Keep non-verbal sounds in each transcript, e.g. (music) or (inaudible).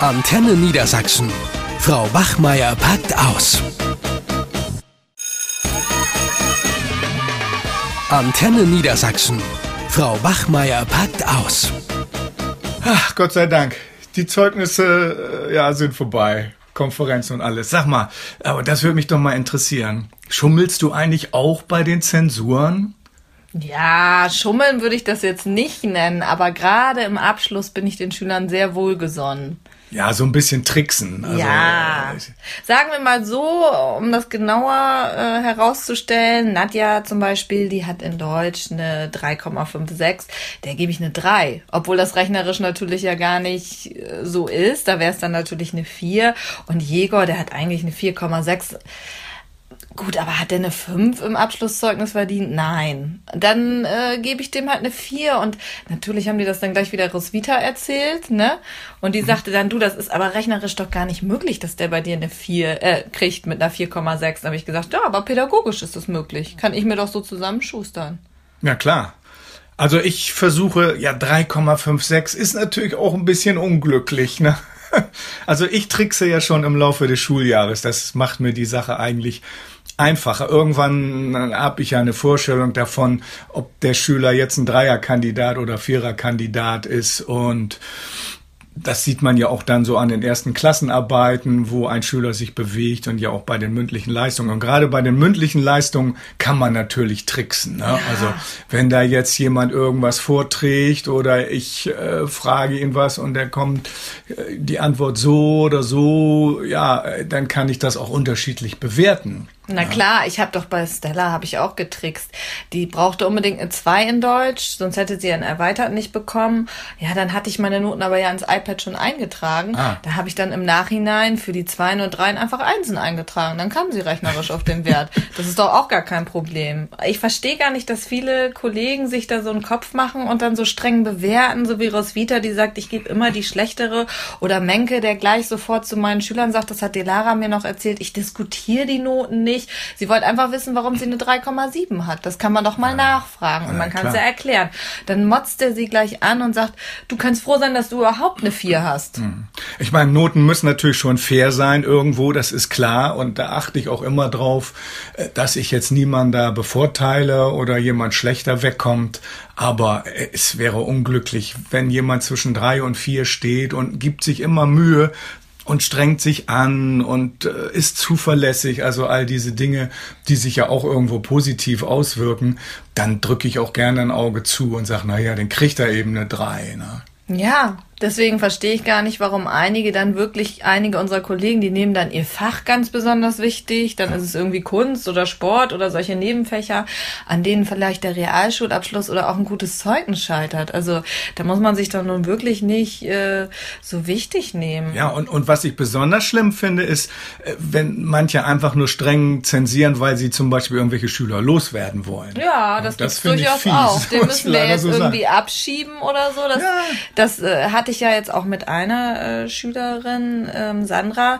Antenne Niedersachsen. Frau Wachmeier packt aus. Antenne Niedersachsen. Frau Wachmeier packt aus. Ach, Gott sei Dank. Die Zeugnisse äh, ja, sind vorbei. Konferenz und alles. Sag mal, aber das würde mich doch mal interessieren. Schummelst du eigentlich auch bei den Zensuren? Ja, schummeln würde ich das jetzt nicht nennen, aber gerade im Abschluss bin ich den Schülern sehr wohlgesonnen. Ja, so ein bisschen tricksen. Also, ja. Äh, Sagen wir mal so, um das genauer äh, herauszustellen, Nadja zum Beispiel, die hat in Deutsch eine 3,56, der gebe ich eine 3. Obwohl das rechnerisch natürlich ja gar nicht äh, so ist. Da wäre es dann natürlich eine 4. Und Jegor, der hat eigentlich eine 4,6. Gut, aber hat der eine 5 im Abschlusszeugnis verdient? Nein. Dann äh, gebe ich dem halt eine 4 und natürlich haben die das dann gleich wieder Roswitha erzählt, ne? Und die mhm. sagte dann, du, das ist aber rechnerisch doch gar nicht möglich, dass der bei dir eine 4 äh, kriegt mit einer 4,6. Da habe ich gesagt, ja, aber pädagogisch ist das möglich. Kann ich mir doch so zusammenschustern. Ja, klar. Also ich versuche, ja, 3,56 ist natürlich auch ein bisschen unglücklich, ne? (laughs) Also ich trickse ja schon im Laufe des Schuljahres. Das macht mir die Sache eigentlich einfacher. Irgendwann habe ich ja eine Vorstellung davon, ob der Schüler jetzt ein Dreierkandidat oder Viererkandidat ist und das sieht man ja auch dann so an den ersten Klassenarbeiten, wo ein Schüler sich bewegt und ja auch bei den mündlichen Leistungen. Und gerade bei den mündlichen Leistungen kann man natürlich tricksen. Ne? Ja. Also wenn da jetzt jemand irgendwas vorträgt oder ich äh, frage ihn was und er kommt äh, die Antwort so oder so, ja, äh, dann kann ich das auch unterschiedlich bewerten. Na ja. klar, ich habe doch bei Stella habe ich auch getrickst. Die brauchte unbedingt eine 2 in Deutsch, sonst hätte sie einen erweitert nicht bekommen. Ja, dann hatte ich meine Noten aber ja ins iPad schon eingetragen. Ah. Da habe ich dann im Nachhinein für die 2 und 3 einfach Einsen eingetragen. Dann kam sie rechnerisch auf den Wert. Das ist doch auch gar kein Problem. Ich verstehe gar nicht, dass viele Kollegen sich da so einen Kopf machen und dann so streng bewerten, so wie Roswitha, die sagt, ich gebe immer die schlechtere. Oder Menke, der gleich sofort zu meinen Schülern sagt, das hat die Lara mir noch erzählt, ich diskutiere die Noten nicht nicht. Sie wollte einfach wissen, warum sie eine 3,7 hat. Das kann man doch mal ja. nachfragen und man kann es ja erklären. Dann motzt er sie gleich an und sagt, du kannst froh sein, dass du überhaupt eine 4 hast. Hm. Ich meine, Noten müssen natürlich schon fair sein irgendwo, das ist klar. Und da achte ich auch immer drauf, äh, dass ich jetzt niemanden da bevorteile oder jemand schlechter wegkommt. Aber es wäre unglücklich, wenn jemand zwischen drei und vier steht und gibt sich immer Mühe, und strengt sich an und äh, ist zuverlässig, also all diese Dinge, die sich ja auch irgendwo positiv auswirken, dann drücke ich auch gerne ein Auge zu und sage, na ja, den kriegt er eben eine drei. Ne? Ja, Deswegen verstehe ich gar nicht, warum einige dann wirklich, einige unserer Kollegen, die nehmen dann ihr Fach ganz besonders wichtig, dann ist es irgendwie Kunst oder Sport oder solche Nebenfächer, an denen vielleicht der Realschulabschluss oder auch ein gutes Zeugnis scheitert. Also da muss man sich doch nun wirklich nicht äh, so wichtig nehmen. Ja, und, und was ich besonders schlimm finde, ist, äh, wenn manche einfach nur streng zensieren, weil sie zum Beispiel irgendwelche Schüler loswerden wollen. Ja, das, das gibt's durchaus auch. (laughs) Den müssen wir jetzt so irgendwie sagen. abschieben oder so. Das, ja. das äh, hat hatte ich ja jetzt auch mit einer äh, Schülerin, ähm, Sandra,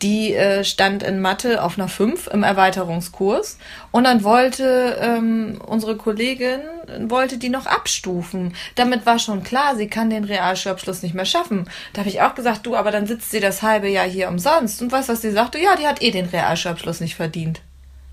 die äh, stand in Mathe auf einer 5 im Erweiterungskurs und dann wollte ähm, unsere Kollegin, wollte die noch abstufen. Damit war schon klar, sie kann den Realschulabschluss nicht mehr schaffen. Da habe ich auch gesagt, du, aber dann sitzt sie das halbe Jahr hier umsonst. Und weißt was sie sagte? Ja, die hat eh den Realschulabschluss nicht verdient.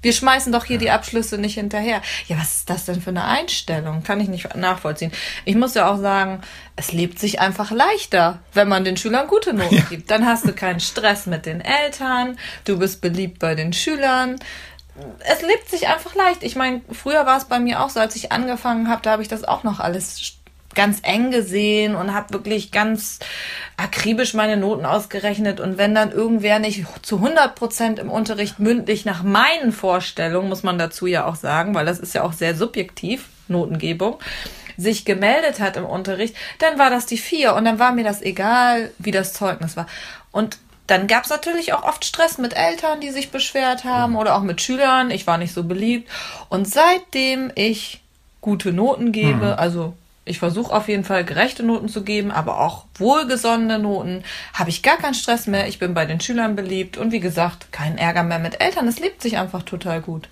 Wir schmeißen doch hier die Abschlüsse nicht hinterher. Ja, was ist das denn für eine Einstellung? Kann ich nicht nachvollziehen. Ich muss ja auch sagen, es lebt sich einfach leichter, wenn man den Schülern gute Noten ja. gibt. Dann hast du keinen Stress mit den Eltern, du bist beliebt bei den Schülern. Es lebt sich einfach leicht. Ich meine, früher war es bei mir auch so, als ich angefangen habe, da habe ich das auch noch alles ganz eng gesehen und habe wirklich ganz akribisch meine Noten ausgerechnet. Und wenn dann irgendwer nicht zu 100 Prozent im Unterricht mündlich nach meinen Vorstellungen, muss man dazu ja auch sagen, weil das ist ja auch sehr subjektiv, Notengebung, sich gemeldet hat im Unterricht, dann war das die vier und dann war mir das egal, wie das Zeugnis war. Und dann gab es natürlich auch oft Stress mit Eltern, die sich beschwert haben oder auch mit Schülern. Ich war nicht so beliebt. Und seitdem ich gute Noten gebe, mhm. also ich versuche auf jeden Fall gerechte Noten zu geben, aber auch wohlgesonnene Noten. Habe ich gar keinen Stress mehr. Ich bin bei den Schülern beliebt und wie gesagt, kein Ärger mehr mit Eltern. Es lebt sich einfach total gut.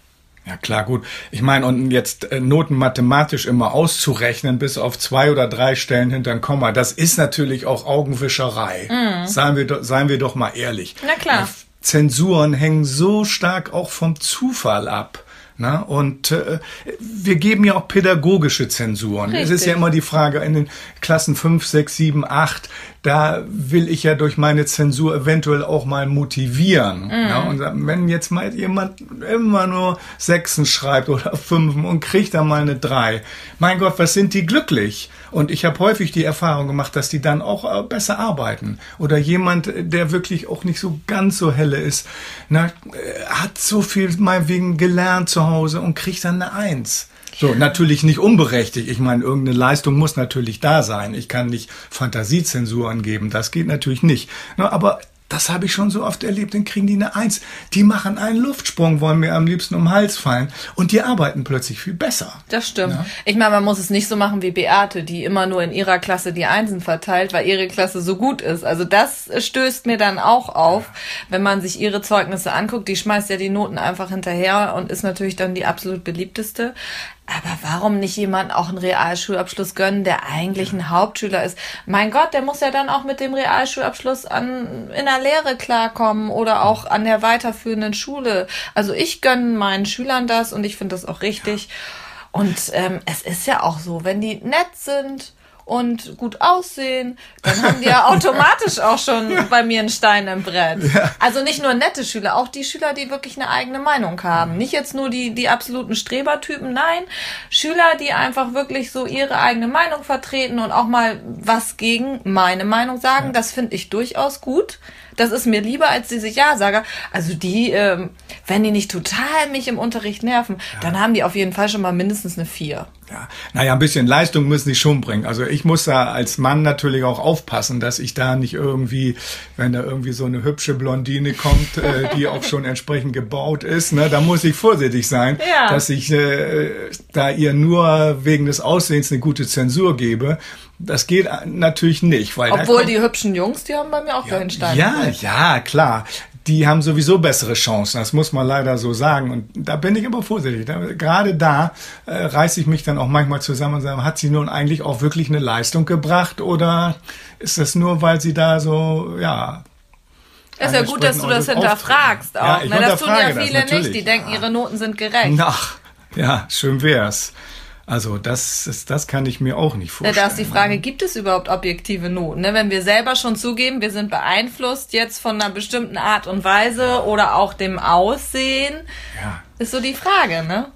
Ja, klar, gut. Ich meine, und jetzt äh, Noten mathematisch immer auszurechnen, bis auf zwei oder drei Stellen hinter ein Komma, das ist natürlich auch Augenwischerei. Mhm. Seien, wir, seien wir doch mal ehrlich. Na klar. Zensuren hängen so stark auch vom Zufall ab. Na, und äh, wir geben ja auch pädagogische Zensuren. Richtig. Es ist ja immer die Frage in den Klassen 5, 6, 7, 8, da will ich ja durch meine Zensur eventuell auch mal motivieren. Mm. Ja, und wenn jetzt mal jemand immer nur Sechsen schreibt oder Fünfen und kriegt dann mal eine Drei, mein Gott, was sind die glücklich? Und ich habe häufig die Erfahrung gemacht, dass die dann auch äh, besser arbeiten. Oder jemand, der wirklich auch nicht so ganz so helle ist, na, äh, hat so viel mal wegen gelernt Hause und kriegt dann eine Eins. So, natürlich nicht unberechtigt. Ich meine, irgendeine Leistung muss natürlich da sein. Ich kann nicht Fantasiezensur angeben. Das geht natürlich nicht. Aber das habe ich schon so oft erlebt, dann kriegen die eine Eins. Die machen einen Luftsprung, wollen mir am liebsten um den Hals fallen und die arbeiten plötzlich viel besser. Das stimmt. Ja? Ich meine, man muss es nicht so machen wie Beate, die immer nur in ihrer Klasse die Einsen verteilt, weil ihre Klasse so gut ist. Also das stößt mir dann auch auf, wenn man sich ihre Zeugnisse anguckt. Die schmeißt ja die Noten einfach hinterher und ist natürlich dann die absolut beliebteste. Aber warum nicht jemand auch einen Realschulabschluss gönnen, der eigentlich ein Hauptschüler ist? Mein Gott, der muss ja dann auch mit dem Realschulabschluss an, in der Lehre klarkommen oder auch an der weiterführenden Schule. Also ich gönne meinen Schülern das und ich finde das auch richtig. Und ähm, es ist ja auch so, wenn die nett sind, und gut aussehen, dann haben die ja (laughs) automatisch auch schon ja. bei mir einen Stein im Brett. Ja. Also nicht nur nette Schüler, auch die Schüler, die wirklich eine eigene Meinung haben. Nicht jetzt nur die, die absoluten Strebertypen, nein, Schüler, die einfach wirklich so ihre eigene Meinung vertreten und auch mal was gegen meine Meinung sagen, ja. das finde ich durchaus gut. Das ist mir lieber als diese Ja-Sager. Also die, ähm, wenn die nicht total mich im Unterricht nerven, ja. dann haben die auf jeden Fall schon mal mindestens eine Vier. Ja, naja, ein bisschen Leistung müssen die schon bringen. Also ich muss da als Mann natürlich auch aufpassen, dass ich da nicht irgendwie, wenn da irgendwie so eine hübsche Blondine kommt, äh, die (laughs) auch schon entsprechend gebaut ist, ne, da muss ich vorsichtig sein, ja. dass ich äh, da ihr nur wegen des Aussehens eine gute Zensur gebe. Das geht natürlich nicht, weil obwohl die hübschen Jungs, die haben bei mir auch ja, Stein. Ja, ja, klar die haben sowieso bessere Chancen. Das muss man leider so sagen. Und da bin ich aber vorsichtig. Da, gerade da äh, reiße ich mich dann auch manchmal zusammen und sage, hat sie nun eigentlich auch wirklich eine Leistung gebracht oder ist das nur, weil sie da so, ja, es ist ja gut, dass du das hinterfragst auch. Ja, ne? Das tun ja viele nicht. Die denken, ihre Noten sind gerecht. Ach, ja, schön wär's. Also das, ist, das kann ich mir auch nicht vorstellen. Da ist die Frage, gibt es überhaupt objektive Noten? Ne? Wenn wir selber schon zugeben, wir sind beeinflusst jetzt von einer bestimmten Art und Weise oder auch dem Aussehen, ja. ist so die Frage, ne?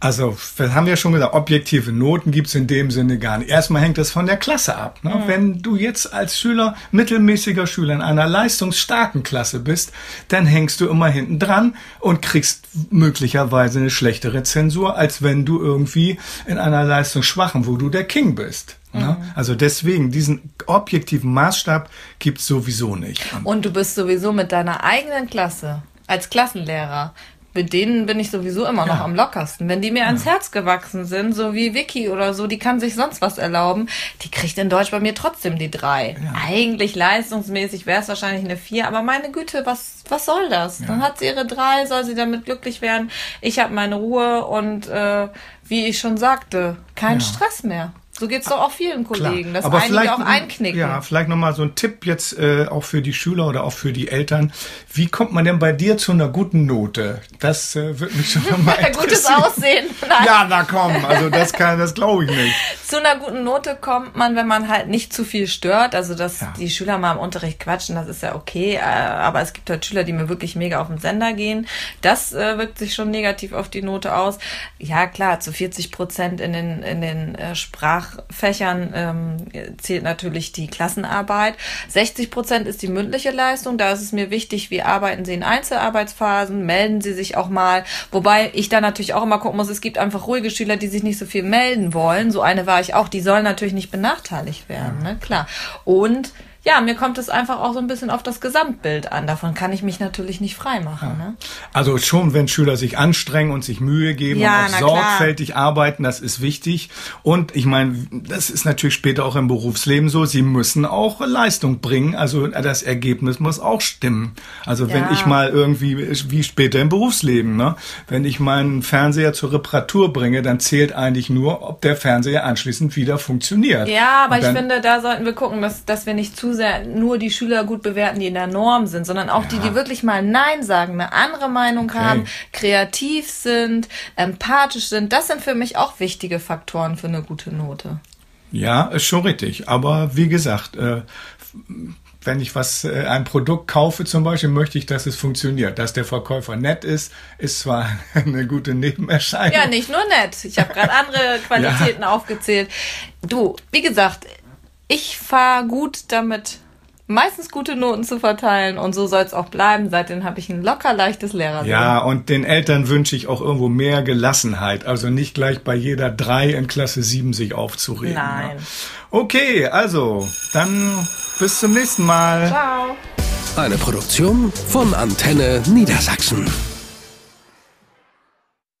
Also, wir haben ja schon gesagt, objektive Noten gibt's in dem Sinne gar nicht. Erstmal hängt das von der Klasse ab. Ne? Mhm. Wenn du jetzt als Schüler, mittelmäßiger Schüler in einer leistungsstarken Klasse bist, dann hängst du immer hinten dran und kriegst möglicherweise eine schlechtere Zensur, als wenn du irgendwie in einer leistungsschwachen, wo du der King bist. Ne? Mhm. Also deswegen, diesen objektiven Maßstab gibt's sowieso nicht. Und du bist sowieso mit deiner eigenen Klasse als Klassenlehrer mit denen bin ich sowieso immer ja. noch am lockersten. Wenn die mir ja. ans Herz gewachsen sind, so wie Vicky oder so, die kann sich sonst was erlauben, die kriegt in Deutsch bei mir trotzdem die drei. Ja. Eigentlich leistungsmäßig wäre es wahrscheinlich eine vier, aber meine Güte, was, was soll das? Dann hat sie ihre drei, soll sie damit glücklich werden. Ich habe meine Ruhe und äh, wie ich schon sagte, kein Stress mehr. So geht's doch auch vielen Kollegen, Klar. dass Aber einige auch einknicken. Ja, vielleicht nochmal so ein Tipp jetzt äh, auch für die Schüler oder auch für die Eltern. Wie kommt man denn bei dir zu einer guten Note? Das äh, wird mich schon mal (laughs) interessieren. Gutes Aussehen. Nein. Ja, na komm, also das kann, das glaube ich nicht. Zu einer guten Note kommt man, wenn man halt nicht zu viel stört. Also dass ja. die Schüler mal im Unterricht quatschen, das ist ja okay. Äh, aber es gibt halt Schüler, die mir wirklich mega auf den Sender gehen. Das äh, wirkt sich schon negativ auf die Note aus. Ja, klar, zu 40 Prozent in den in den äh, Sprach Fachfächern ähm, zählt natürlich die Klassenarbeit. 60 Prozent ist die mündliche Leistung. Da ist es mir wichtig, wie arbeiten Sie in Einzelarbeitsphasen, melden Sie sich auch mal. Wobei ich da natürlich auch immer gucken muss, es gibt einfach ruhige Schüler, die sich nicht so viel melden wollen. So eine war ich auch. Die sollen natürlich nicht benachteiligt werden, ne? klar. Und ja, mir kommt es einfach auch so ein bisschen auf das Gesamtbild an. Davon kann ich mich natürlich nicht freimachen. Ja. Ne? Also schon, wenn Schüler sich anstrengen und sich Mühe geben ja, und auch sorgfältig klar. arbeiten, das ist wichtig. Und ich meine, das ist natürlich später auch im Berufsleben so, sie müssen auch Leistung bringen. Also das Ergebnis muss auch stimmen. Also wenn ich mal irgendwie, wie später im Berufsleben, ne? wenn ich meinen Fernseher zur Reparatur bringe, dann zählt eigentlich nur, ob der Fernseher anschließend wieder funktioniert. Ja, aber ich finde, da sollten wir gucken, dass, dass wir nicht zu sehr nur die Schüler gut bewerten, die in der Norm sind, sondern auch ja. die, die wirklich mal Nein sagen, eine andere Meinung okay. haben, kreativ sind, empathisch sind. Das sind für mich auch wichtige Faktoren für eine gute Note. Ja, ist schon richtig. Aber wie gesagt, äh, wenn ich was, äh, ein Produkt kaufe zum Beispiel, möchte ich, dass es funktioniert. Dass der Verkäufer nett ist, ist zwar (laughs) eine gute Nebenerscheinung. Ja, nicht nur nett. Ich habe gerade andere (laughs) Qualitäten ja. aufgezählt. Du, wie gesagt, ich fahre gut damit, meistens gute Noten zu verteilen und so soll es auch bleiben. Seitdem habe ich ein locker leichtes Lehrer. Ja, und den Eltern wünsche ich auch irgendwo mehr Gelassenheit. Also nicht gleich bei jeder drei in Klasse sieben sich aufzuregen. Ne? Nein. Ne? Okay, also dann bis zum nächsten Mal. Ciao. Eine Produktion von Antenne Niedersachsen.